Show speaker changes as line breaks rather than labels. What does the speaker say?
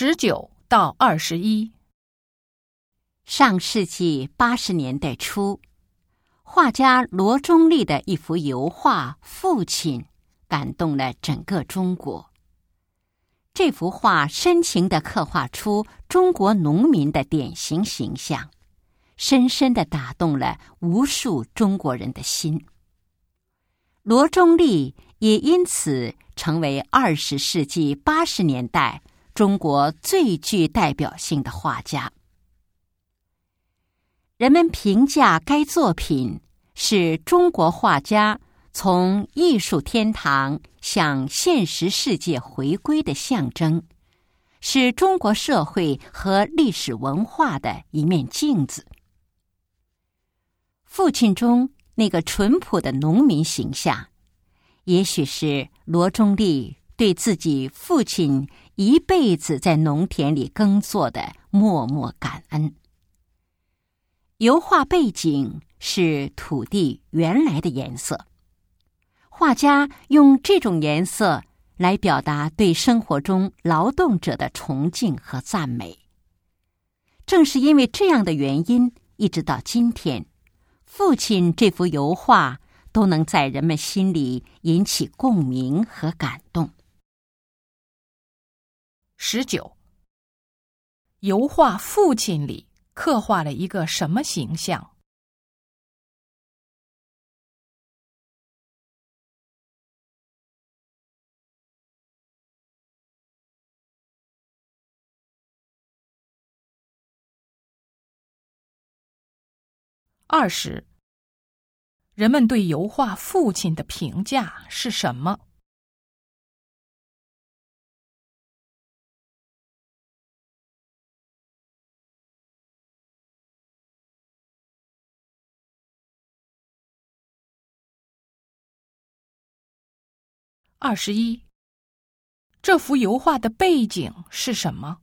十九到二十一。
上世纪八十年代初，画家罗中立的一幅油画《父亲》感动了整个中国。这幅画深情的刻画出中国农民的典型形象，深深的打动了无数中国人的心。罗中立也因此成为二十世纪八十年代中国最具代表性的画家。人们评价该作品是中国画家从艺术天堂向现实世界回归的象征，是中国社会和历史文化的一面镜子。父亲中那个淳朴的农民形象，也许是罗中立对自己父亲一辈子在农田里耕作的默默感恩。油画背景是土地原来的颜色，画家用这种颜色来表达对生活中劳动者的崇敬和赞美。正是因为这样的原因，一直到今天，父亲这幅油画都能在人们心里引起共鸣和感动。
十九，油画《父亲》里。刻画了一个什么形象？二十，人们对油画《父亲》的评价是什么？二十一，这幅油画的背景是什么？